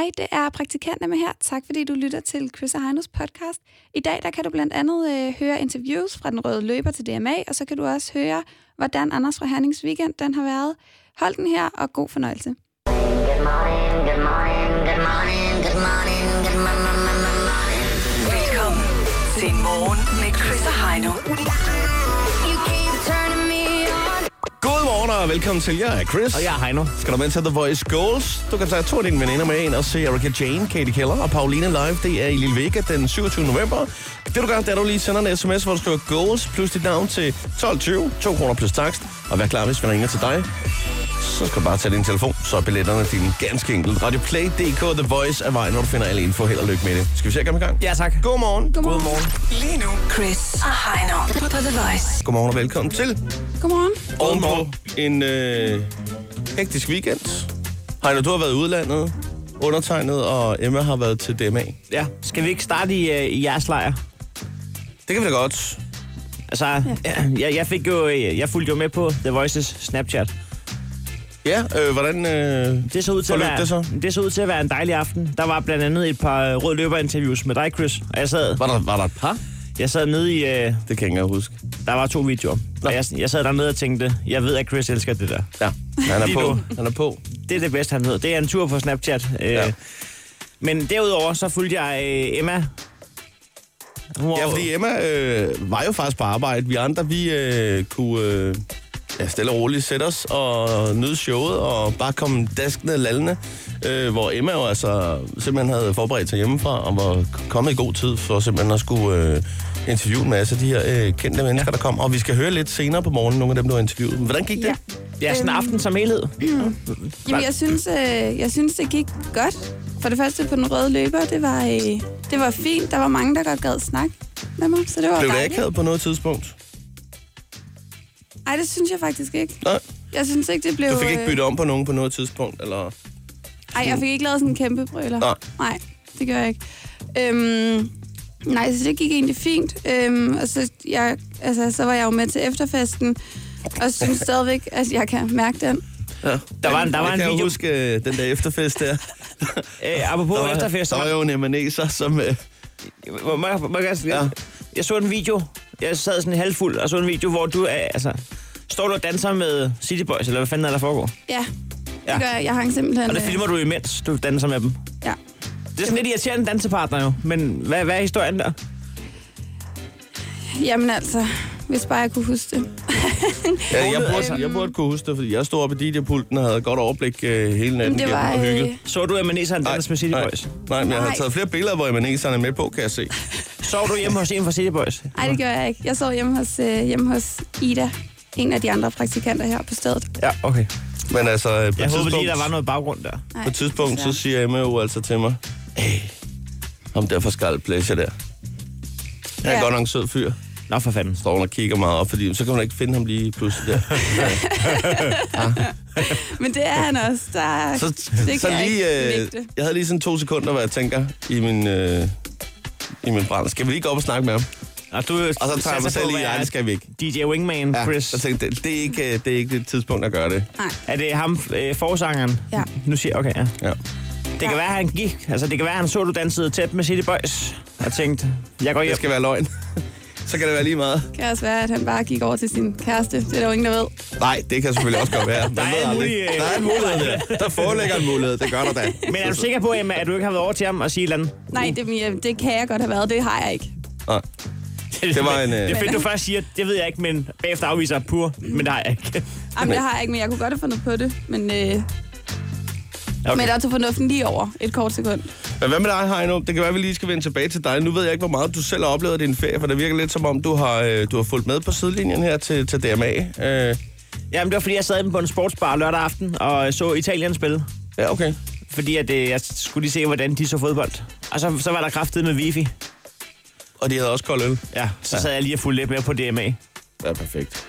Hej, det er praktikant med her. Tak fordi du lytter til Chris og Heinos podcast. I dag der kan du blandt andet øh, høre interviews fra den røde løber til DMA, og så kan du også høre, hvordan Anders fra Hernings Weekend den har været. Hold den her, og god fornøjelse. Good morning, good morning, good morning, good morning, good morning. Velkommen til Morgen med Chris og Heino. Og velkommen til. Jeg er Chris. Og jeg er Heino. Skal du med til The Voice Goals? Du kan tage to af dine veninder med ind og se Erika Jane, Katie Keller og Pauline live. Det er i Lille Vega den 27. november. Det du gør, det er, at du lige sender en sms, hvor du skriver Goals plus dit navn til 1220, 2 kroner plus takst. Og vær klar, hvis vi ringer til dig. Så skal du bare tage din telefon, så er billetterne dine ganske enkelt. Radioplay.dk The Voice er vejen, hvor du finder alle info. Held og lykke med det. Skal vi se at komme i gang? Ja, tak. Godmorgen. Godmorgen. Godmorgen. Lige nu, Chris og Heino på The Voice. Godmorgen og velkommen til. Godmorgen. Ovenpå en øh, hektisk weekend. Heino, du har været i udlandet. Undertegnet og Emma har været til DMA. Ja, skal vi ikke starte i, øh, i jeres lejr? Det kan vi da godt. Altså, ja. jeg, jeg, fik jo, øh, jeg fulgte jo med på The Voices Snapchat. Ja, øh, hvordan... Øh, Det så, ud til at være, det så? det så ud til at være en dejlig aften. Der var blandt andet et par rød løber-interviews med dig, Chris. Og jeg sad, var, der, var der et par? Jeg sad nede i... Øh, Det kan jeg ikke huske. der var to videoer. Og jeg, jeg sad dernede og tænkte, jeg ved, at Chris elsker det der. Ja, han er Lige på. nu. Han er på. Det er det bedste, han ved. Det er en tur på Snapchat. Øh, Ja. Men derudover, så fulgte jeg øh, Emma. Var- Ja, fordi Emma øh, var jo faktisk på arbejde. Vi andre, vi øh, kunne øh, ja, stille og roligt sætte os og nyde showet og bare komme daskende lallende. Øh, hvor Emma jo altså simpelthen havde forberedt sig hjemmefra og var kommet i god tid for simpelthen at skulle øh, interviewe en masse af de her øh, kendte mennesker, der kom. Og vi skal høre lidt senere på morgenen nogle af dem, du har interviewet. Hvordan gik det? Ja. Ja, sådan en aften som helhed. Jamen, jeg synes, øh, jeg synes, det gik godt. For det første på den røde løber, det var, øh, det var fint. Der var mange, der godt gad snakke med mig, så det var Blev det dejligt. akavet på noget tidspunkt? Ej, det synes jeg faktisk ikke. Nej. Jeg synes ikke, det blev... Du fik ikke øh, byttet om på nogen på noget tidspunkt? Eller? Ej, jeg fik ikke lavet sådan en kæmpe brøler. Nej. Nej, det gør jeg ikke. Øhm, nej, så det gik egentlig fint. Øhm, og så, jeg, altså, så var jeg jo med til efterfesten, og synes stadigvæk, at jeg kan mærke den. Ja. Der var en- der var jeg en kan video- huske øh, den der efterfest der. Øh, apropos Der var, efterfest, der var jo en emaneser, som... Øh, Må, må, må, jeg, Ja. jeg så en video, jeg sad sådan halvfuld, og så en video, hvor du er, altså, står du og danser med City Boys, eller hvad fanden er der foregår? Ja, det Ja. gør jeg. Jeg hang simpelthen... Og det øh, filmer du imens, du danser med dem. Ja. Det er sådan lidt irriterende dansepartner jo, men hvad, hvad er historien der? Jamen altså, hvis bare jeg kunne huske det. ja, jeg, Øhm. burde, jeg burde kunne huske det, fordi jeg stod oppe i DJ-pulten og havde godt overblik øh, hele natten det var... og hygget. Øh, Så du, at Maneseren danser med City nej, Boys? nej, men jeg har Nej. taget flere billeder, hvor emaneserne er med på, kan jeg se. Sov du hjemme hos en fra City Boys? ej, det gør jeg ikke. Jeg sov hjemme hos, øh, hjemme hos Ida, en af de andre praktikanter her på stedet. Ja, okay. Men altså, øh, på Jeg håber lige, der var noget baggrund der. Nej, på et tidspunkt så siger Emma jo altså til mig, hey, ham der fra Scarlet Pleasure der. Han er Ja. godt nok en sød fyr. Nå, for fanden. Står hun og kigger meget op, fordi så kan man ikke finde ham lige pludselig der. Men det er han også. Der, Så, det kan så jeg lige, ikke øh, nægte. jeg havde lige sådan to sekunder, hvor jeg tænker i min, øh, i min brand. Skal vi lige gå op og snakke med ham? Og, du, Og så tager jeg mig selv i, nej, det skal vi ikke. DJ Wingman, Ja, Chris. jeg tænkte, det, det, er ikke, øh, det er ikke det tidspunkt at gøre det. Nej, Er det ham, øh, forsangeren? Ja. Nu siger okay, ja. Ja. Det kan være, han gik. Altså, det kan være, han så, du dansede tæt med City Boys. Og tænkte, jeg går hjem. Det skal være løgn. så kan det være lige meget. det kan også være, at han bare gik over til sin kæreste. Det er der jo ingen, der ved. Nej, det kan selvfølgelig også godt være. Man Der er ved en aldrig. mulig, øh, der er en mulighed der. Der foreligger en mulighed, det gør der da. Men er du sikker på, Emma, at du ikke har været over til ham og sige et eller andet? Nej, det, det kan jeg godt have været. Det har jeg ikke. Nej. Det var en, øh, Det er fedt, du først siger, det ved jeg ikke, men bagefter afviser pur, men det har jeg ikke. Jamen, det har jeg ikke, men jeg kunne godt have fundet på det. Men, øh, Okay. men der tog fornuften lige over et kort sekund. Men hvad med dig, Heino? Det kan være, at vi lige skal vende tilbage til dig. Nu ved jeg ikke, hvor meget du selv har oplevet din ferie, for det virker lidt som om, du har, øh, du har fulgt med på sidelinjen her til, til DMA. Øh, Jamen, det var fordi, jeg sad på en sportsbar lørdag aften og så Italien spille. ja, okay. Fordi at, øh, jeg skulle lige se, hvordan de så fodbold. Og så, så var der kraftet med wifi. Og de havde også kold øl. Ja, så sad jeg lige og fulgte lidt med på DMA. Ja, perfekt.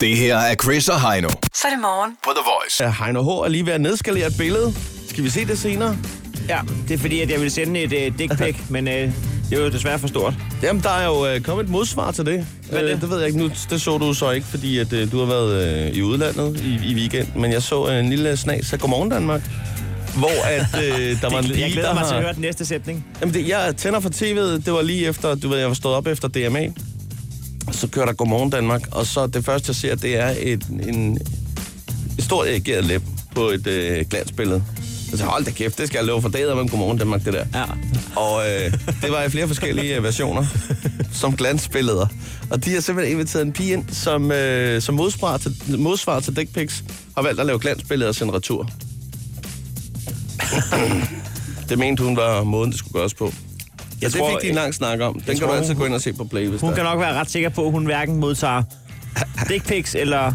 Det her er Chris og Heino Så er det morgen. på The Voice. Ja, Heino H. er lige ved at nedskalere et billede. Skal vi se det senere? Ja, det er fordi, at jeg ville sende et øh, dick pic, men øh, det er jo desværre for stort. Jamen, der er jo øh, kommet et modsvar til det. Hvad er det? Øh, det ved jeg ikke nu. Det så du så ikke, fordi at, øh, du har været øh, i udlandet i, i weekend. Men jeg så øh, en lille snas af Godmorgen Danmark. hvor at, øh, der var en Jeg pige, glæder der mig til at har... høre den næste sætning. Jamen, det, jeg tænder for tv'et, det var lige efter, du ved, jeg var stået op efter DMA. Så kører der Godmorgen Danmark, og så det første, jeg ser, det er et, en, et stort erigeret læb på et øh, glansbillede. Jeg tænkte, hold da kæft, det skal jeg love for. Det er med Godmorgen Danmark, det der. Ja. Og øh, det var i flere forskellige øh, versioner, som glansbilleder. Og de har simpelthen inviteret en pige ind, som, øh, som modsvar til, modsvar til dick pics, har valgt at lave glansbilleder og sende retur. det mente hun var måden, det skulle gøres på. Ja, det tror, fik de en lang snak om. Den kan tror, du altid hun- gå ind og se på Play, hvis Hun der kan nok være ret sikker på, at hun hverken modtager dick pics eller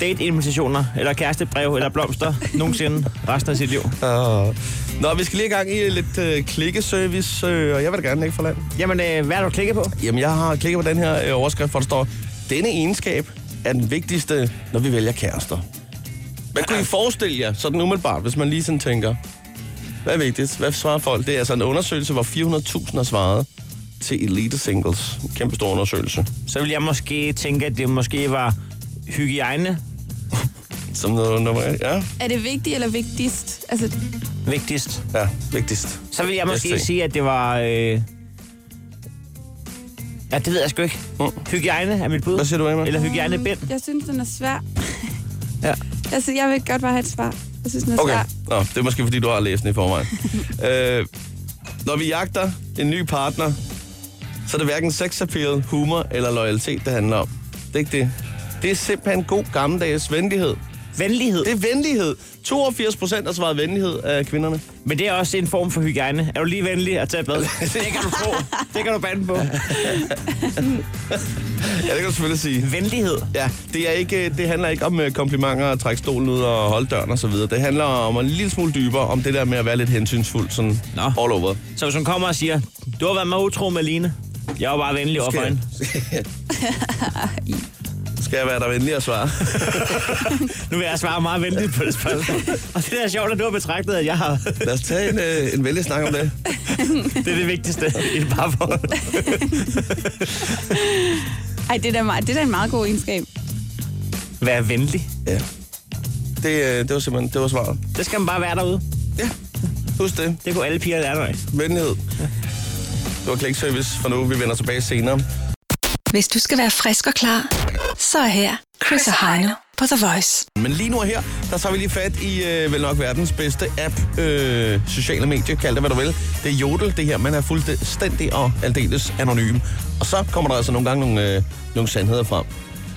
date-invitationer, eller kærestebrev, eller blomster nogensinde resten af sit liv. Uh, Nå, vi skal lige i gang i lidt øh, klikkeservice, øh, og jeg vil da gerne lægge for land. Jamen, øh, hvad har du klikket på? Jamen, jeg har klikket på den her øh, overskrift, hvor der står, denne egenskab er den vigtigste, når vi vælger kærester. Hvad kunne I forestille jer, sådan umiddelbart, hvis man lige sådan tænker, hvad er vigtigt? Hvad svarer folk? Det er altså en undersøgelse, hvor 400.000 har svaret til Elite Singles. En kæmpe stor undersøgelse. Så vil jeg måske tænke, at det måske var hygiejne Som noget nummer Ja, Er det vigtigt eller vigtigst? Altså, vigtigst. ja, vigtigst. Så vil jeg måske ST. sige, at det var... Øh... Ja, det ved jeg sgu ikke. Mm. Hygiejne er mit bud. Hvad siger du, Emma? Eller hygiejnebind. jeg synes, den er svær. Ja. Altså, jeg vil godt bare have et svar. Jeg synes, den er Okay, svær. Nå, det er måske, fordi du har læst den i forvejen. øh, når vi jagter en ny partner, så er det hverken sex appeal, humor eller loyalitet, det handler om. Det er ikke det. Det er simpelthen god gammeldags venlighed. Venlighed. Det er venlighed. 82 procent har svaret venlighed af kvinderne. Men det er også en form for hygiejne. Er du lige venlig at tage et bad? det kan du få. Det kan du bande på. Ja, det kan du selvfølgelig sige. Venlighed. Ja, det, er ikke, det handler ikke om øh, komplimenter og trække stolen ud og holde døren og så videre. Det handler om en lille smule dybere, om det der med at være lidt hensynsfuld, sådan Nå. all over. Så hvis hun kommer og siger, du har været meget utro med Line. Jeg var bare venlig overfor hende. Skal jeg være der venlig at svare? Nu vil jeg svare meget venligt på det spørgsmål. Og det er sjovt, at du har betragtet, at jeg har... Lad os tage en, øh, en vældig snak om det. Det er det vigtigste i et parforhold. Ej, det er, da meget, det er da en meget god egenskab. Vær venlig. Ja. Det, øh, det var simpelthen det var svaret. Det skal man bare være derude. Ja, husk det. Det kunne alle piger lære dig. Venlighed. Det var klikservice for nu. Vi vender tilbage senere. Hvis du skal være frisk og klar, så er her Chris og Heino på The Voice. Men lige nu og her, der tager vi lige fat i øh, vel nok verdens bedste app, øh, sociale medier, kald det hvad du vil. Det er Jodel, det her. Man er fuldstændig og aldeles anonym. Og så kommer der altså nogle gange nogle, øh, nogle sandheder frem.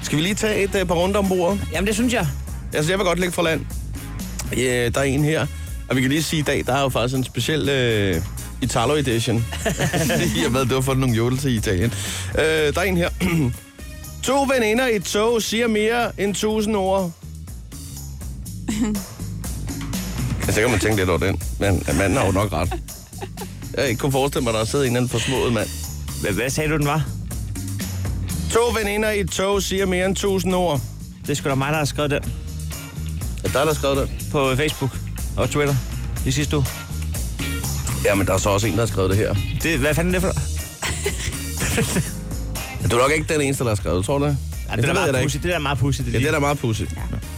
Skal vi lige tage et øh, par runder om bordet? Jamen, det synes jeg. Altså, jeg vil godt lægge fra land. Ja, der er en her. Og vi kan lige sige, i dag, der er jo faktisk en speciel øh, Italo edition. jeg ved, det var for nogle jodel til Italien. Øh, der er en her. to veninder i et tog siger mere end tusind ord. Jeg kan man tænke lidt over den, men manden har jo nok ret. Jeg ikke kunne forestille mig, at der sidder en eller anden forsmået mand. Hvad, hvad sagde du, den var? To veninder i et tog siger mere end tusind ord. Det er sgu da mig, der har skrevet den Er der, der har skrevet det? på Facebook og Twitter i sidste uge. Ja, men der er så også en, der har skrevet det her. Det, hvad fanden er det for noget? Du er nok ikke den eneste, der har skrevet det, tror du det? Ja, det, er jeg da meget pudsigt. det der er meget pudsigt. Ja, det er da meget pudsigt.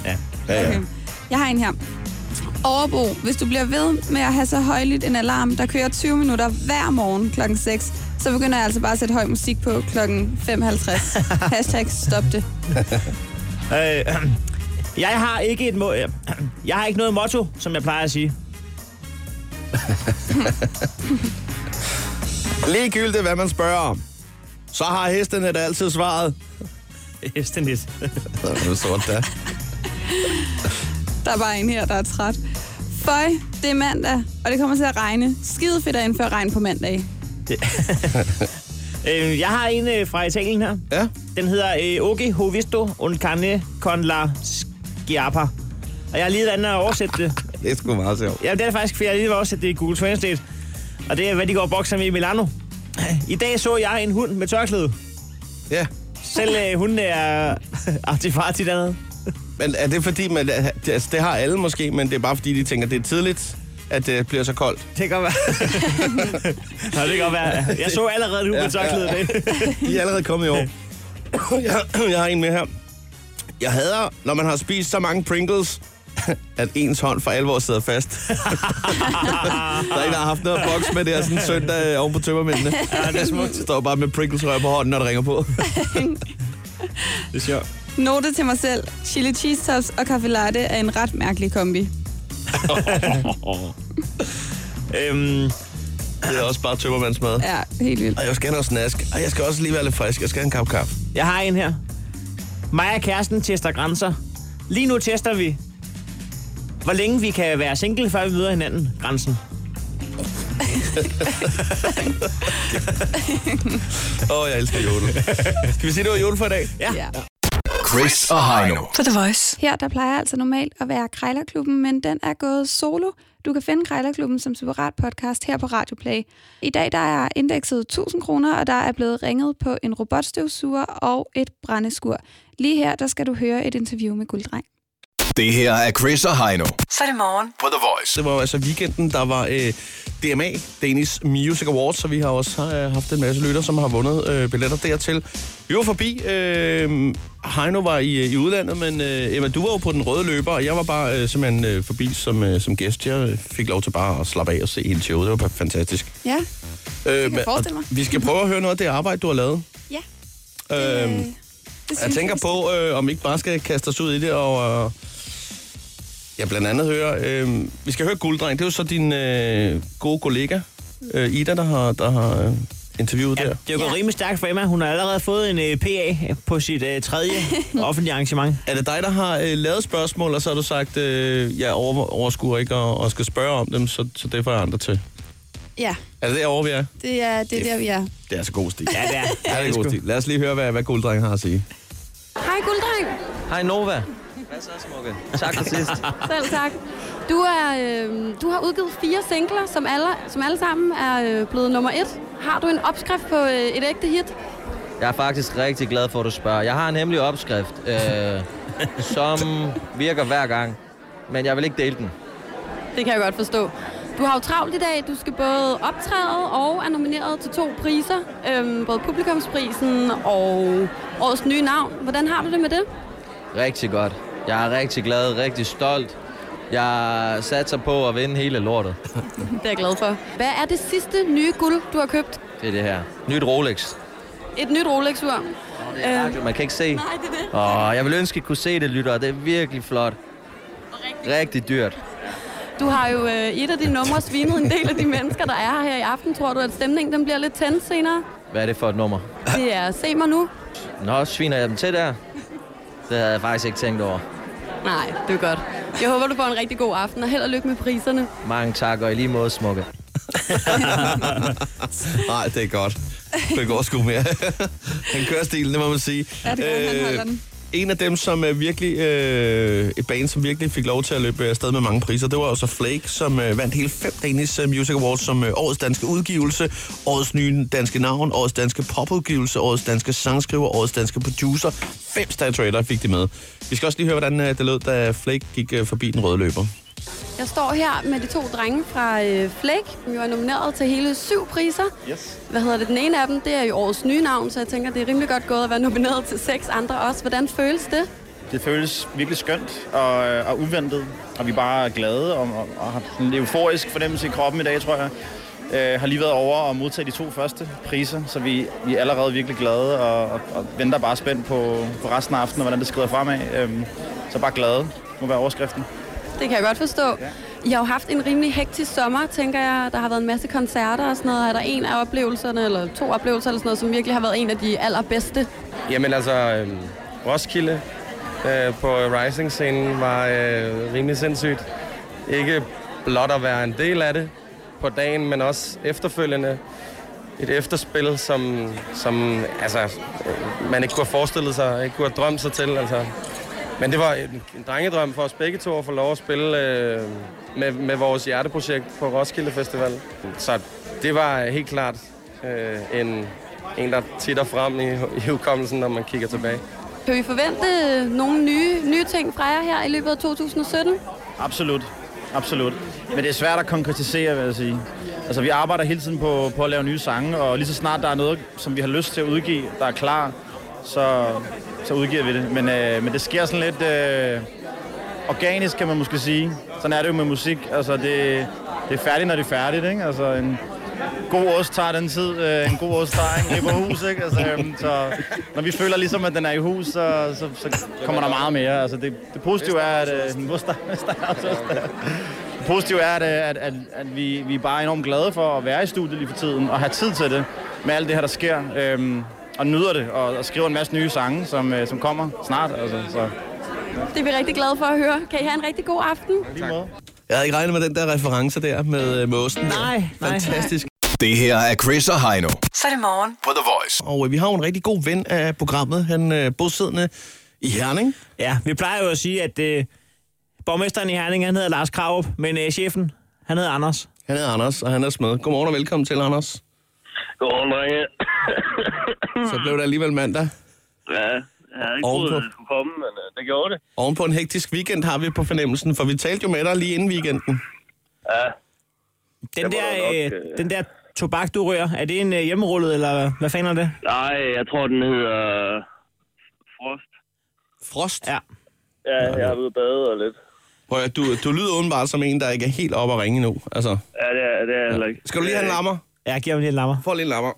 Ja. Ja, ja. Okay. Jeg har en her. Overbo, hvis du bliver ved med at have så højligt en alarm, der kører 20 minutter hver morgen klokken 6, så begynder jeg altså bare at sætte høj musik på klokken 5.50. Hashtag stop det. Øh, jeg har ikke et må- øh, jeg har ikke noget motto, som jeg plejer at sige. Ligegyldigt, hvad man spørger om, så har hestene da altid svaret. Hestenit. Så er det sort der. Der er bare en her, der er træt. Føj, det er mandag, og det kommer til at regne. Skide fedt at indføre regn på mandag. øh, jeg har en øh, fra Italien her. Ja, Den hedder øh, Ogi ho visto un cane con la schiappa. Og jeg har lige været inde og oversætte det. det er sgu meget sjovt. Ja, det er det faktisk, for jeg lige oversætte det i Google Translate. Og det er, hvad de går og bokser med i Milano. I dag så jeg en hund med tørklæde. Ja, Selv øh, hunden er artifarti dernede. men er det fordi, man, det, altså, det har alle måske, men det er bare fordi, de tænker, det er tidligt, at det bliver så koldt. Det kan godt være. Nå, det kan godt være. Jeg så allerede en hund med tørklæde i dag. De er allerede kommet i år. Jeg, jeg har en med her. Jeg hader, når man har spist så mange Pringles, at ens hånd for alvor sidder fast. der er en, der har haft noget at boks med det her sådan søndag oven på tømmermændene. Ja, det er smukt. Står bare med Pringles-rør på hånden, når det ringer på. Det er sjovt. Note til mig selv. Chili cheese toast og kaffe latte er en ret mærkelig kombi. Øhm, Det er også bare tømmermandsmad. Ja, helt vildt. Og jeg skal have noget snask. Og jeg skal også lige være lidt frisk. Jeg skal have en kap kaffe. jeg har en her. Mig og kæresten tester grænser. Lige nu tester vi, hvor længe vi kan være single, før vi møder hinanden. Grænsen. Åh, oh, jeg elsker jodel. Skal vi sige, det var jodel for i dag? Ja. Ja. Chris og Heino. På The Voice. Her der plejer altså normalt at være Krejlerklubben, men den er gået solo. Du kan finde Krejlerklubben som separat podcast her på Radio Play. I dag der er indekset 1000 kroner, og der er blevet ringet på en robotstøvsuger og et brændeskur. Lige her der skal du høre et interview med Gulddreng. Det her er Chris og Heino Så er det morgen. på The Voice. Det var jo altså weekenden, der var øh, DMA, Danish Music Awards, så vi har også øh, haft en masse lytter, som har vundet øh, billetter dertil. Vi var forbi. Øh, Heino var i, i udlandet, men øh, Emma, du var jo på den røde løber, og jeg var bare øh, simpelthen øh, forbi som, øh, som gæst. Jeg fik lov til bare at slappe af og se hele showet. Det var fantastisk. Ja, Øh, jeg forestille mig. Vi skal prøve at høre noget af det arbejde, du har lavet. ja. Øh, det synes jeg tænker vi på, øh, om vi ikke bare skal kaste os ud i det, og øh, ja, blandt andet høre... Øh, vi skal høre Gulddreng. Det er jo så din øh, gode kollega, øh, Ida, der har, der har øh, interviewet Ja, der. det er jo gået Ja. rimelig stærkt for Emma. Hun har allerede fået en uh, PA på sit uh, tredje offentlige arrangement. Er det dig, der har øh, lavet spørgsmål, og så har du sagt, øh, jeg over, overskuer ikke og, og skal spørge om dem, så, så det får jeg andre til? Ja, Er det derovre, vi er? det er, det er der, vi er. Det er altså god stil. Ja, det er. Ja, det er god stil. Lad os lige høre, hvad, hvad Gulddreng har at sige. Hej Gulddreng. Hej Nova. Hvad så, smukke? Tak for sidst. Selv tak. Du, er, øh, du har udgivet fire singler, som alle, som alle sammen er øh, blevet nummer et. Har du en opskrift på øh, et ægte hit? Jeg er faktisk rigtig glad for, at du spørger. Jeg har en hemmelig opskrift, øh, som virker hver gang, men jeg vil ikke dele den. Det kan jeg godt forstå. Du har jo travlt i dag. Du skal både optræde og er nomineret til to priser. Øhm, både publikumsprisen og årets nye navn. Hvordan har du det med det? Rigtig godt. Jeg er rigtig glad, rigtig stolt. Jeg satser på at vinde hele lortet. Det er jeg glad for. Hvad er det sidste nye guld, du har købt? Det er det her. Nyt Rolex. Et nyt Rolex-ur. Øh, Man kan ikke se. Nej, det er det. Åh, jeg vil ønske, at I kunne se det, lytter. Det er virkelig flot. Rigtig dyrt. Du har jo øh, i et af dine numre svinet en del af de mennesker, der er her i aften. Tror du, at stemningen den bliver lidt tændt senere? Hvad er det for et nummer? Det er Se mig nu. Nå, sviner jeg dem til der? Det havde jeg faktisk ikke tænkt over. Nej, det er godt. Jeg håber, du får en rigtig god aften, og held og lykke med priserne. Mange tak, og i lige måde smukke. Nej, det er godt. Det går sgu mere. Han kører stilen, det må man sige. Ja, det gør han. Han holder den. En af dem, som er virkelig, øh, et band, som virkelig fik lov til at løbe øh, afsted med mange priser, det var også Flake, som øh, vandt hele fem Danish øh, Music Awards som øh, årets danske udgivelse, årets nye danske navn, årets danske popudgivelse, årets danske sangskriver, årets danske producer. Fem statuetter fik de med. Vi skal også lige høre, hvordan øh, det lød, da Flake gik øh, forbi den røde løber. Jeg står her med de to drenge fra øh, Flake, som jo er nomineret til hele syv priser. Yes. Hvad hedder det? Den ene af dem, det er jo årets nye navn, så jeg tænker, det er rimelig godt gået at være nomineret til seks andre også. Hvordan føles det? Det føles virkelig skønt og, og uventet, og vi er bare glade og, og, og har en euforisk fornemmelse i kroppen i dag, tror jeg. Øh, har lige været over og modtage de to første priser, så vi, vi er allerede virkelig glade og, og, og venter bare spændt på, på resten af aftenen, og hvordan det skrider fremad. Øh, så bare glade må være overskriften. Det kan jeg godt forstå. I har jo haft en rimelig hektisk sommer, tænker jeg. Der har været en masse koncerter og sådan noget. Er der en af oplevelserne, eller to oplevelser, eller sådan noget, som virkelig har været en af de allerbedste? Jamen altså, øh, Roskilde øh, på Rising-scenen var øh, rimelig sindssygt. Ikke blot at være en del af det på dagen, men også efterfølgende. Et efterspil, som, som altså, øh, man ikke kunne have forestillet sig, ikke kunne have drømt sig til. Altså. Men det var en, en drengedrøm for os begge to at få lov at spille øh, med, med vores hjerteprojekt på Roskilde Festival. Så det var helt klart øh, en, en, der titter frem i, i hukommelsen, når man kigger tilbage. Kan vi forvente øh, nogle nye, nye ting fra jer her i løbet af 2017? Absolut. Absolut. Men det er svært at konkretisere, vil jeg sige. Altså, vi arbejder hele tiden på, på at lave nye sange, og lige så snart der er noget, som vi har lyst til at udgive, der er klar, så, så udgiver vi det. Men, øh, men det sker sådan lidt... Øh, organisk, kan man måske sige. Sådan er det jo med musik. Altså, det, det er færdigt, når det er færdigt, ikke? Altså, en god ost tager den tid. Øh, en god ost tager en på hus, ikke? Altså, øh, så når vi føler ligesom, at den er i hus, så, så, så kommer der meget mere. Altså, det, det positive er, at... Øh, ost, der, der er. Det positive er, at, øh, at, at, at vi, vi er bare enormt glade for at være i studiet lige for tiden, og have tid til det, med alt det her, der sker. Øh, og nyder det, og, og skriver en masse nye sange, som, øh, som kommer snart. Altså, så. Det er vi rigtig glade for at høre. Kan I have en rigtig god aften? Måde. Jeg havde ikke regnet med den der reference der med, øh, der. Nej, nej. Fantastisk. Det her er Chris og Heino Så er det morgen. på The Voice. Og øh, vi har jo en rigtig god ven af programmet. Han er bosiddende i Herning. Ja, vi plejer jo at sige, at øh, borgmesteren i Herning, han hedder Lars Krarup, men øh, chefen, han hedder Anders. Han hedder Anders, og han er smed. Godmorgen og velkommen til, Anders. Godmorgen, drenge. Så blev det alligevel mandag. Ja, jeg havde ikke troet, at det skulle komme, men uh, det gjorde det. Oven på en hektisk weekend har vi på fornemmelsen, for vi talte jo med dig lige inden weekenden. Ja, Den der, nok, øh, øh, den der tobak, du rører, er det en øh, hjemmerullet, eller hvad fanden er det? nej, jeg tror, den hedder Frost. Frost? Ja. Ja, jeg har været bade og lidt. Prøv at, du, du lyder udenbart som en, der ikke er helt oppe at ringe nu. Altså, Ja, det er, det er ikke. skal du lige have en lammer? Ja, giv ham lige en lammer. Få lige en lammer.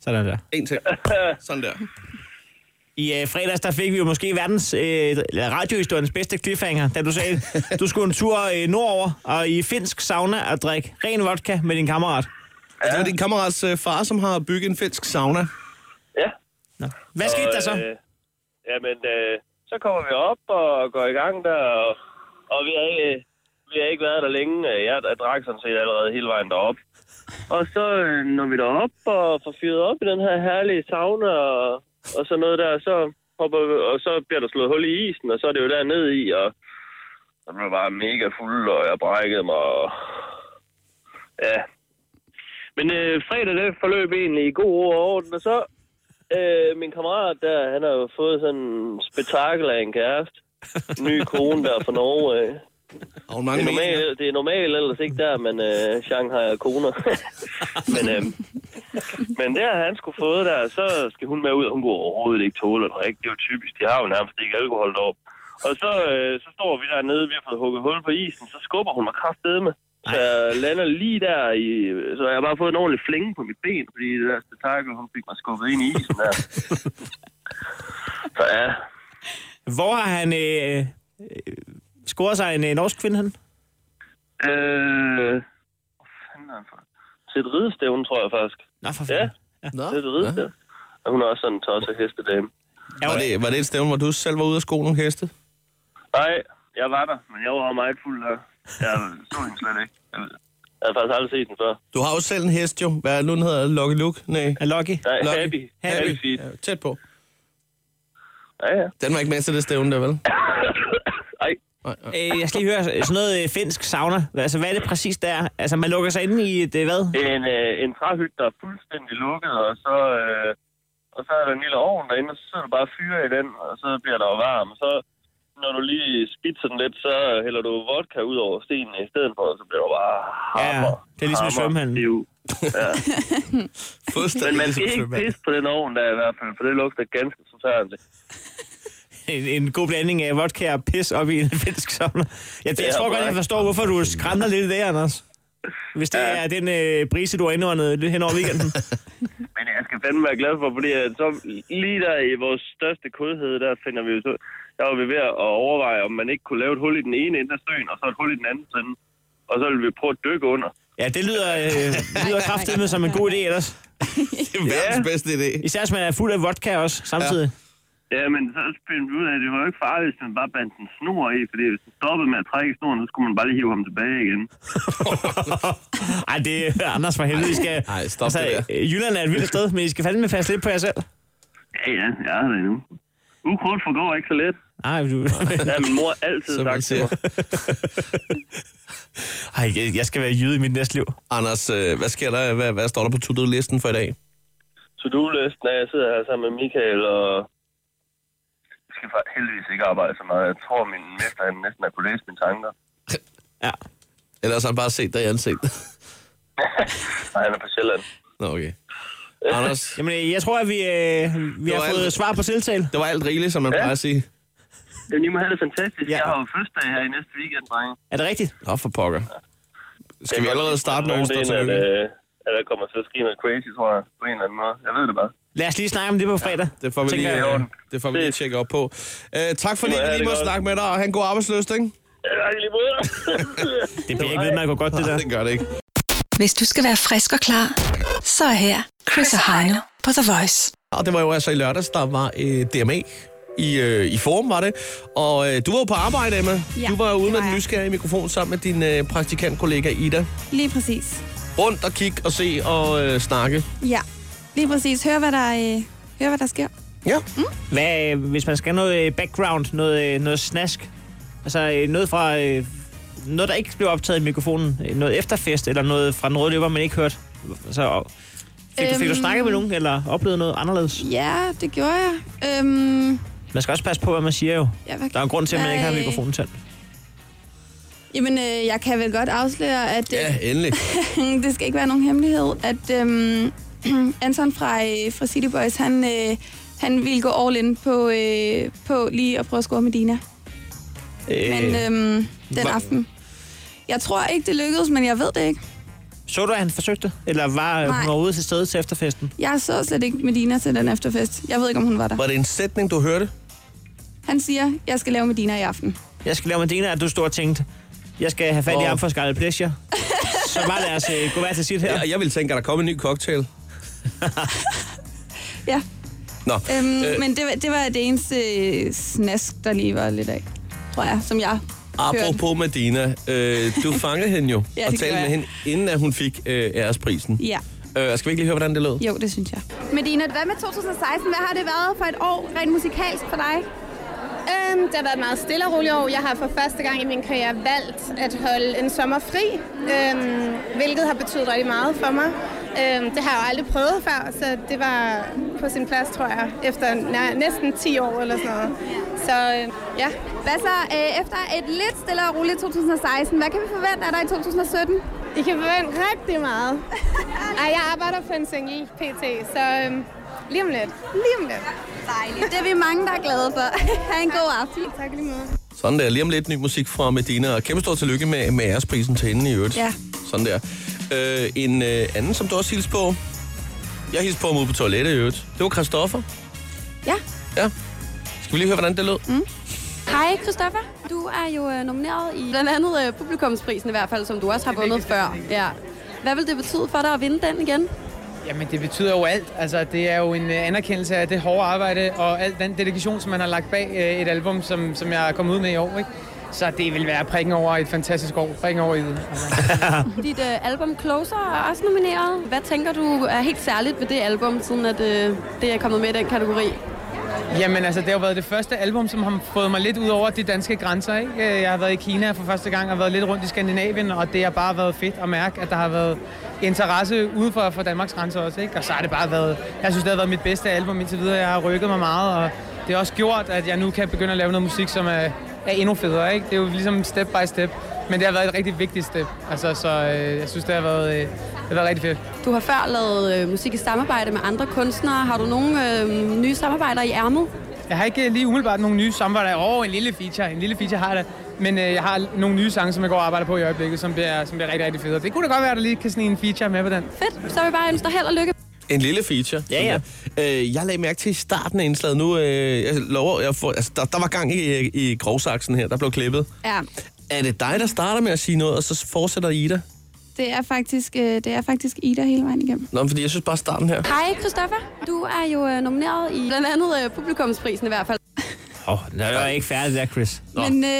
Sådan der. En til. Sådan der. I øh, fredags, der fik vi jo måske verdens øh, radiohistoriens bedste cliffhanger, da du sagde, du skulle en tur øh, nordover og i finsk sauna og drikke ren vodka med din kammerat. Ja. Det var din kammerats øh, far, som har bygget en finsk sauna. Ja. Nå. Hvad skete der så? Øh, jamen, øh, så kommer vi op og går i gang der, og, og vi, har ikke, vi har ikke været der længe. Jeg drak sådan set allerede hele vejen derop. Og så øh, når vi derop og får fyret op i den her herlige sauna og, og sådan noget der, så hopper vi, og så bliver der slået hul i isen, og så er det jo dernede i, og så blev bare mega fuld, og jeg brækkede mig, og ja. Men øh, fredag, det forløb egentlig i god ro og orden, og så øh, min kammerat der, han har jo fået sådan en spektakel af en kæreste. Ny kone der fra Norge. Øh. Og hun Det mange er, normalt, det er normalt ellers ikke der, men øh, Shanghai er koner. men, øh, men der har han skulle fået der, så skal hun med ud, og hun kunne overhovedet ikke tåle at drikke. Det er jo typisk, de har jo nærmest ikke alkohol deroppe. Og så, øh, så står vi dernede, vi har fået hugget hul på isen, så skubber hun mig kraftedeme. Så jeg lander lige der i... Så jeg har bare fået en ordentlig flænge på mit ben, fordi det der spektakel, hun fik mig skubbet ind i isen der. så ja, Hvor har han øh, øh, scoret sig en øh, norsk kvinde? Øh... Fanden er han for? Til et ridestævne, tror jeg faktisk. Nå, for Ja, fanden. Nå. til et ridestævne. Og hun er også sådan en tosset hestedame. Var det, var det et stævne, hvor du selv var ude at sko nogle heste? Nej, jeg var der, men jeg var meget fuld der. Jeg så hende slet ikke. Jeg havde faktisk aldrig set den før. Du har jo selv en hest jo. Hvad er nu, den hedder? Lucky Luke? Nej. Er Lucky? Nej, Lucky. Happy. Happy Feet. Ja, tæt på. Ja, ja. Den var ikke med til det stævne der, vel? Ej, Nej, nej. Øh, jeg skal lige høre sådan noget øh, finsk sauna. Altså, hvad er det præcis der? Altså, man lukker sig inde i et, øh, hvad? en, øh, en træhytte, der er fuldstændig lukket, og så, øh, og så er der en lille ovn derinde, og så sidder du bare og fyrer i den, og så bliver der jo varm. Og så, når du lige spidser den lidt, så hælder du vodka ud over stenen i stedet for, og så bliver du bare Ja, hammer, det er ligesom i svømmehallen. Ja. Fuldstændig Men man ligesom skal ikke pisse på den ovn der i hvert fald, for det lugter ganske forfærdeligt. En, en god blanding af vodka og pis op i en finsk sauna. Jeg, jeg tror godt, jeg forstår, hvorfor du skræmmer lidt i det, Anders. Hvis det Ja. er den øh, brise, du har indåndet lidt hen over weekenden. Men jeg skal fandme være glad for, fordi at så lige der i vores største kodhed, der finder vi jo så, der var vi ved at overveje, om man ikke kunne lave et hul i den ene ende af søen, og så et hul i den anden ende. Og så ville vi prøve at dykke under. Ja, det lyder, øh, det lyder kraftedeme som en god idé ellers. Det er verdens bedste idé. Især hvis man er fuld af vodka også samtidig. Ja, men så finder vi ud af, at det var jo ikke farligt, hvis man bare bandt en snor i, fordi hvis den stoppede med at trække i snoren, så skulle man bare lige hive ham tilbage igen. Ej, det er Anders for helvede. I skal, Ej, stop det der. øh, Jylland er et vildt sted, men I skal fandme passe lidt på jer selv. Ja, ja, jeg er der endnu. Ukrudt forgår ikke så let. Ej, du... Har min mor altid Som man sagt til siger. mig. Ej, jeg- jeg skal være jyde i mit næste liv. Anders, øh, hvad sker der? Hvad, hvad står der på to-do-listen for i dag? To-do-listen er, at jeg sidder her sammen med Michael, og skal faktisk heldigvis ikke arbejde så meget. Jeg tror, min mester han næsten har kunne læse mine tanker. Ja. Ellers har han bare set dig i ansigtet. Nej, han er på Sjælland. Nå, okay. Anders, Jamen, øh, jeg tror, at vi, øh, vi har fået alt- svar på tiltale. det var alt rigeligt, som man Ja. plejer at sige. Jamen, I må have det fantastisk. Ja. Jeg har jo fødselsdag her i næste weekend, drenge. Er det rigtigt? Nå, for pokker. Skal vi allerede starte med ønsker til at, øh, at der kommer til at ske noget crazy, tror jeg, på en eller anden måde. Jeg ved det bare. Lad os lige snakke om det på fredag. Det får vi lige, jeg. øh, det får vi lige tjekke op på. Uh, tak fordi må vi lige må godt. snakke med dig, og have en god arbejdsløst, ikke? Ja, lige måde. Det bliver ikke ved med at gå godt, det der. det gør det ikke. Hvis du skal være frisk og klar, så er her Chris og Heino på The Voice. Og det var jo altså i lørdags, der var øh, DMA i, øh, i form, var det. Og øh, du var jo på arbejde, Emma. Ja, du var jo ude med den nysgerrige mikrofon sammen med din øh, praktikantkollega Ida. Lige præcis. Rundt og kigge og se og øh, snakke. Ja, lige præcis. Hør, hvad der, øh, hør, hvad der sker. Ja. Hvad, øh, hvis man skal have noget øh, background, noget, øh, noget snask, altså øh, noget fra... Øh, noget, der ikke blev optaget i mikrofonen, øh, noget efterfest, eller noget fra den røde løber, man ikke hørte. Så fik, du, fik du Øhm. snakket med nogen, eller oplevet noget anderledes? Ja, det gjorde jeg. Øhm, Man skal også passe på, hvad man siger jo. ja, hvad, Der er en grund til, at man ikke har mikrofonen tændt. Jamen, øh, jeg kan vel godt afsløre, at Ja, endelig. øh, det skal ikke være nogen hemmelighed, at øhm, Anton fra, øh, fra City Boys, han, øh, han ville gå all in på, øh, på lige at prøve at score med Dina. Øh, Men øhm, den hva- aften. Jeg tror ikke, det lykkedes, men jeg ved det ikke. Så du, at han forsøgte? Eller var Nej. hun var ude til stede til efterfesten? Jeg så slet ikke Medina til den efterfest. Jeg ved ikke, om hun var der. Var det en sætning, du hørte? Han siger, jeg skal lave Medina i aften. Jeg skal lave med Dina, at du stod og tænkte, jeg skal have fat i Åh. ham for Scarlet Pleasure. Så bare lad os øh, gå hver til sit her. Ja, jeg ville tænke, at der kom en ny cocktail. Ja. Nå, Øhm, øh, Men det, var- det var det eneste øh, snask, der lige var lidt af, tror jeg, som jeg hørte. apropos Medina, øh, du fangede hende jo, Ja, og talte med hende, inden at hun fik øh, æresprisen. Ja, Øh, skal vi ikke lige høre, hvordan det lød? jo, det synes jeg. Medina, hvad med 2016? Hvad har det været for et år rent musikalsk for dig? Øhm, det har været et meget stille og roligt år. Jeg har for første gang i min karriere valgt at holde en sommer fri, øhm, hvilket har betydet rigtig meget for mig. Øhm, det har jeg jo aldrig prøvet før, så det var på sin plads, tror jeg, efter næ- næsten 10 år eller sådan noget. Så øh, ja. Hvad så øh, efter et lidt stille og roligt 2016? Hvad kan vi forvente af dig i 2017? I kan forvente rigtig meget. Ej, jeg arbejder på en single pt, så øhm, lige om lidt. Lige om lidt. Dejligt. Det er vi mange, der er glade for. ha' en god aften. Tak lige måde. Sådan der. Lige om lidt ny musik fra Medina, og kæmpe stor tillykke med, med æresprisen til hende i øvrigt. Ja. Sådan der. Øh, en øh, anden, som du også hilste på. Jeg hilste på ham ude på toilettet i øvrigt. Det var Christoffer. Ja. Ja. Skal vi lige høre, hvordan det lød? Mm. Hej, Christoffer. Du er jo øh, nomineret i blandt andet øh, publikumsprisen i hvert fald, som du også har vundet før. Ja. Hvad vil det betyde for dig at vinde den igen? Jamen, det betyder jo alt. Altså, det er jo en øh, anerkendelse af det hårde arbejde og al den dedikation, som man har lagt bag øh, et album, som, som jeg er kommet ud med i år. Ikke? Så det vil være prikken over et fantastisk år. Prikken over i det. Dit øh, album Closer er også nomineret. Hvad tænker du er helt særligt ved det album, siden at øh, det er kommet med i den kategori? Jamen altså, det har jo været det første album, som har fået mig lidt ud over de danske grænser. Ikke? Jeg har været i Kina for første gang og været lidt rundt i Skandinavien, og det har bare været fedt at mærke, at der har været interesse uden for, for Danmarks grænser også. Ikke? Og så har det bare været, jeg synes, det har været mit bedste album indtil videre. Jeg har rykket mig meget, og det har også gjort, at jeg nu kan begynde at lave noget musik, som er, er endnu federe. Ikke? Det er jo ligesom step by step, men det har været et rigtig vigtigt step. Altså, så øh, jeg synes, det har været, øh, det har været rigtig fedt. Du har før lavet øh, musik i samarbejde med andre kunstnere. Har du nogle øh, nye samarbejder i ærmet? Jeg har ikke lige umiddelbart nogle nye samarbejder. Åh, oh, en lille feature. En lille feature har jeg da. Men øh, jeg har nogle nye sange, som jeg går og arbejder på i øjeblikket, som bliver, som bliver rigtig, rigtig fede. Det kunne da godt være, at der lige kan snige en feature med på den. Fedt. Så vil jeg bare ønske dig held og lykke. En lille feature. Ja, ja. Øh, jeg lagde mærke til i starten af indslaget nu, øh, jeg lover, jeg får, altså, der, der var gang i, i grovsaksen her, der blev klippet. Ja, Er det dig, der starter med at sige noget, og så fortsætter Ida? det er faktisk, øh, det er faktisk Ida hele vejen igennem. Nå, fordi jeg synes bare starten her. Hej, Christoffer. Du er jo øh, nomineret i blandt andet øh, publikumsprisen i hvert fald. Åh, oh, det er ikke færdigt der, Chris. Men øh,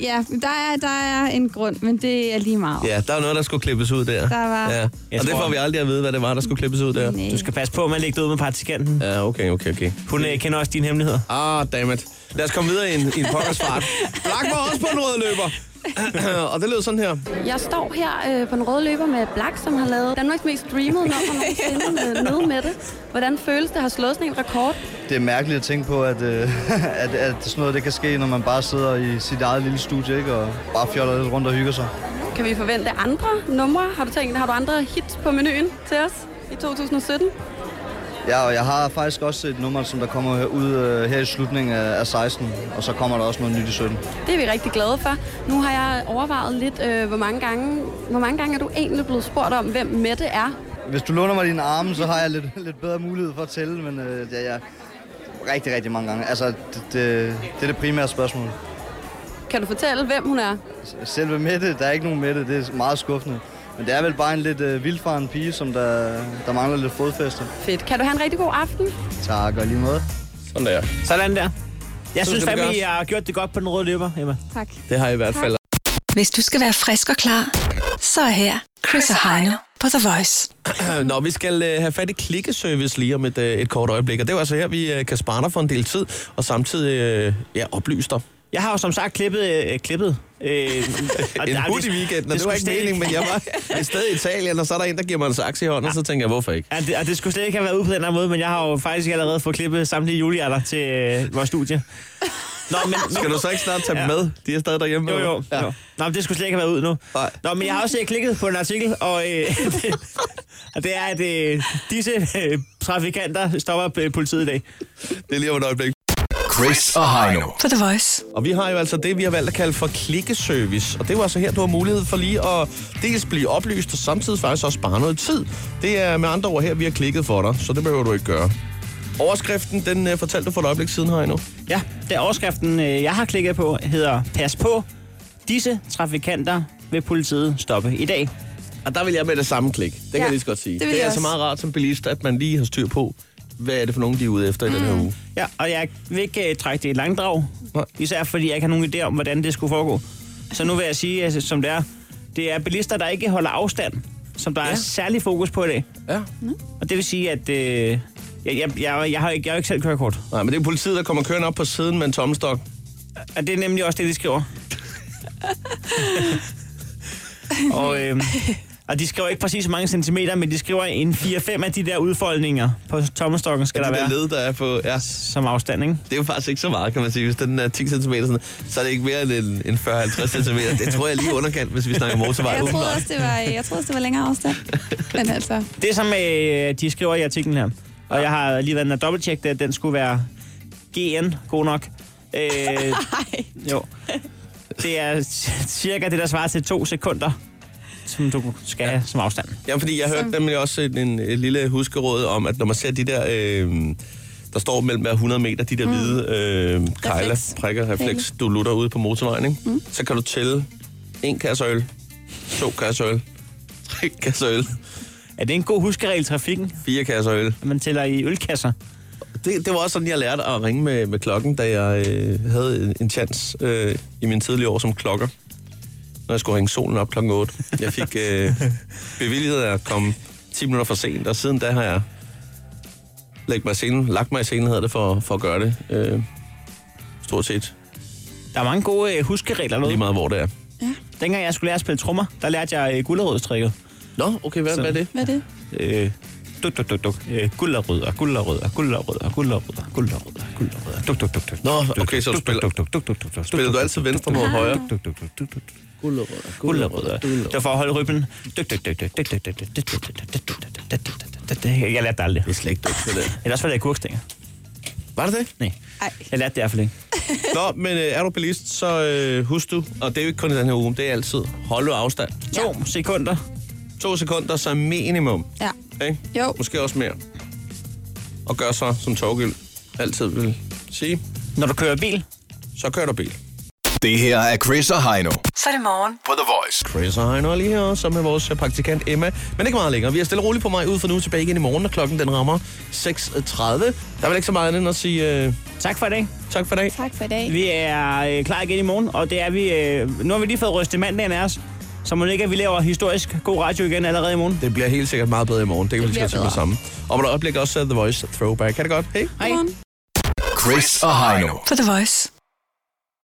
ja, der er, der er en grund, men det er lige meget. Ja, der er noget, der skulle klippes ud der. Der var- Ja. Jeg Og det tror- får vi aldrig at vide, hvad det var, der skulle klippes ud der. Nej. Du skal passe på, at man lægger det ud med praktikanten. Ja, okay, okay, okay. Hun øh, kender også dine hemmeligheder. Ah, dammit. Lad os komme videre i en, i en pokkers fart. Blak var også på en rød løber. og det lød sådan her. Jeg står her øh, på den røde løber med Black, som har lavet Danmarks mest streamede nummer nogensinde med Nede med det. Hvordan føles det at have slået sådan en rekord? Det er mærkeligt at tænke på, at, øh, at, at sådan noget det kan ske, når man bare sidder i sit eget lille studie ikke? og bare fjoller lidt rundt og hygger sig. Kan vi forvente andre numre? Har du tænkt, har du andre hits på menuen til os i 2017? Ja, og jeg har faktisk også et nummer, som der kommer ud øh, her i slutningen af, af 16, og så kommer der også noget nyt i 17. Det er vi rigtig glade for. Nu har jeg overvejet lidt, øh, hvor, mange gange, hvor mange gange er du egentlig blevet spurgt om, hvem Mette er? Hvis du låner mig dine arme, så har jeg lidt, lidt bedre mulighed for at tælle, men øh, ja, ja, rigtig, rigtig mange gange. Altså, det, det, det er det primære spørgsmål. Kan du fortælle, hvem hun er? Selve Mette, der er ikke nogen Mette, det er meget skuffende. Men det er vel bare en lidt øh, vildfaren pige, som der, der mangler lidt fodfæste. Fedt. Kan du have en rigtig god aften? Tak, og lige måde. Sådan der. Sådan der. Jeg Så synes fandme. I har gjort det godt på den røde løber, Emma. Tak. Det har jeg i hvert fald. Hvis du skal være frisk og klar, så er her Chris og Heino på The Voice. Nå, vi skal øh, have fat i klikkeservice lige om et, øh, et kort øjeblik. Og det er jo altså her, vi øh, kan spare dig for en del tid, og samtidig øh, ja, oplyse dig. Jeg har jo som sagt klippet... Øh, klippet. Øh, og en hurtig weekend, og det, det var ikke meningen, men jeg var et sted i Italien, og så er der en, der giver mig en saks i hånden, og så tænker jeg, hvorfor ikke? Ja, det, og det skulle slet ikke have været ude på den her måde, men jeg har jo faktisk allerede fået klippet samtlige julehjerter til øh, vores studie. Nå, men, men, Skal du så ikke snart tage dem med? De er stadig derhjemme. Jo, jo. Ja. jo. Nå, men det skulle slet ikke have været ud nu. Nej. Nå, men jeg har også øh, klikket på en artikel, og, øh, det, og det er, at øh, disse øh, trafikanter stopper øh, politiet i dag. Det er lige om et øjeblik. Chris og Heino. På The Voice. Og vi har jo altså det, vi har valgt at kalde for klikkeservice. Og det er jo altså her, du har mulighed for lige at dels blive oplyst, og samtidig faktisk også spare noget tid. Det er med andre ord her, vi har klikket for dig, så det behøver du ikke gøre. Overskriften, den uh, fortalte du for et øjeblik siden her endnu. Ja, det overskriften, øh, jeg har klikket på, hedder Pas på, disse trafikanter vil politiet stoppe i dag. Og der vil jeg med det samme klik. Det kan Ja, jeg lige så godt sige. det Det, er altså meget rart som bilist, at man lige har styr på, hvad er det for nogen, de er ude efter i den her uge. Ja, og jeg vil ikke uh, trække det i langdrag, især fordi jeg ikke har nogen idé om, hvordan det skulle foregå. Så nu vil jeg sige, altså, som det er, det er bilister, der ikke holder afstand, som der ja. er særlig fokus på i dag. Ja. Og det vil sige, at øh, jeg, jeg, jeg, jeg, har ikke, jeg har ikke selv kørekort. Nej, men det er politiet, der kommer kørende op på siden med en tommelstok. Og det er nemlig også det, de skriver. og, øh, og de skriver ikke præcis så mange centimeter, men de skriver en 4-5 af de der udfoldninger på tommelstokken skal Ja, der de der være. led, der er på... Ja. Som afstand, ikke? Det er jo faktisk ikke så meget, kan man sige. Hvis den er 10 cm, sådan, så er det ikke mere end en, en 40-50 cm. Det tror jeg lige underkant, hvis vi snakker motorvej. Jeg troede også, det var, jeg troede også, det var længere afstand. Men altså, Det som øh, de skriver i artiklen her, og jeg har lige været inde og dobbelttjekke, at den skulle være GN, god nok. Øh, jo. Det er cirka det, der svarer til to sekunder, som du skal have som afstand. Ja, fordi jeg hørte nemlig også en, en, et lille huskeråd om, at når man ser de der, øh, der står mellem hver 100 meter, de der Mm. hvide øh, kejler, Refleks. prikker, refleks, du lutter ude på motorvejen, ikke? Mm. så kan du tælle en kasse øl, to kasser øl, tre kasser øl. Er det en god huskeregel i trafikken? Fire kasser øl. At man tæller i ølkasser? Det, det var også sådan, jeg lærte at ringe med, med klokken, da jeg øh, havde en, en chance øh, i mine tidlige år som klokker. Når jeg skulle ringe solen op klokken 8. Jeg fik øh, bevilget at komme 10 minutter for sent, og siden da har jeg lagt mig i scenen, lagt mig i scenen, hedder det, for, for at gøre det. Øh, stort set. Der er mange gode øh, huskeregler. Lige meget, hvor det er. Dengang jeg skulle lære at spille trommer, der lærte jeg øh, gulderødstrikket. Nå, okay, hvad, hvad er det? hvad er det? Øh, duk, duk, duk, duk. Øh, gulderrødder, gulderrødder, gulderrødder, gulderrødder, gulderrødder. Duk, duk, duk, duk. Nå, okay, så du spiller, Duk, duk, duk, duk, duk, duk. spiller du altid venstre mod højre? Duk, duk, duk, duk, duk. Gulerødder. Gulerødder. Der får at holde ryppen. Jeg lærte det aldrig. Det er slet ikke dygtigt for det. Ellers var det agurkstænger. Var det det? Nej. Ej. Jeg lærte det i hvert fald ikke. Nå, men er du bilist, så øh, husk du, og det er jo ikke kun i den her uge, det er altid, hold du afstand. Ja. To sekunder. To sekunder som minimum. Ja. Ikke? Jo. Måske også mere. Og gør så, som Torgild altid vil sige. Når du kører bil? Så kører du bil. Det her er Chris og Heino Så er det morgen. på The Voice. Chris og Heino er lige her, som er vores øh, praktikant Emma. Men ikke meget længere. Vi er stille og roligt på mig ud for nu tilbage igen i morgen, når klokken den rammer 6.30. Der er vel ikke så meget andet end at sige... Øh, Tak for i dag. tak for i dag. Tak for i dag. Vi er øh, klar igen i morgen, og det er vi... Øh, nu har vi lige fået rystet mandagen af os, så må det ikke, at vi laver historisk god radio igen allerede i morgen. Det bliver helt sikkert meget bedre i morgen. Det kan Det vi lige med bedre. sammen. Og med der oplæg også uh, The Voice Throwback. Kan det godt? Hej. Hej. Chris og Heino. På The Voice.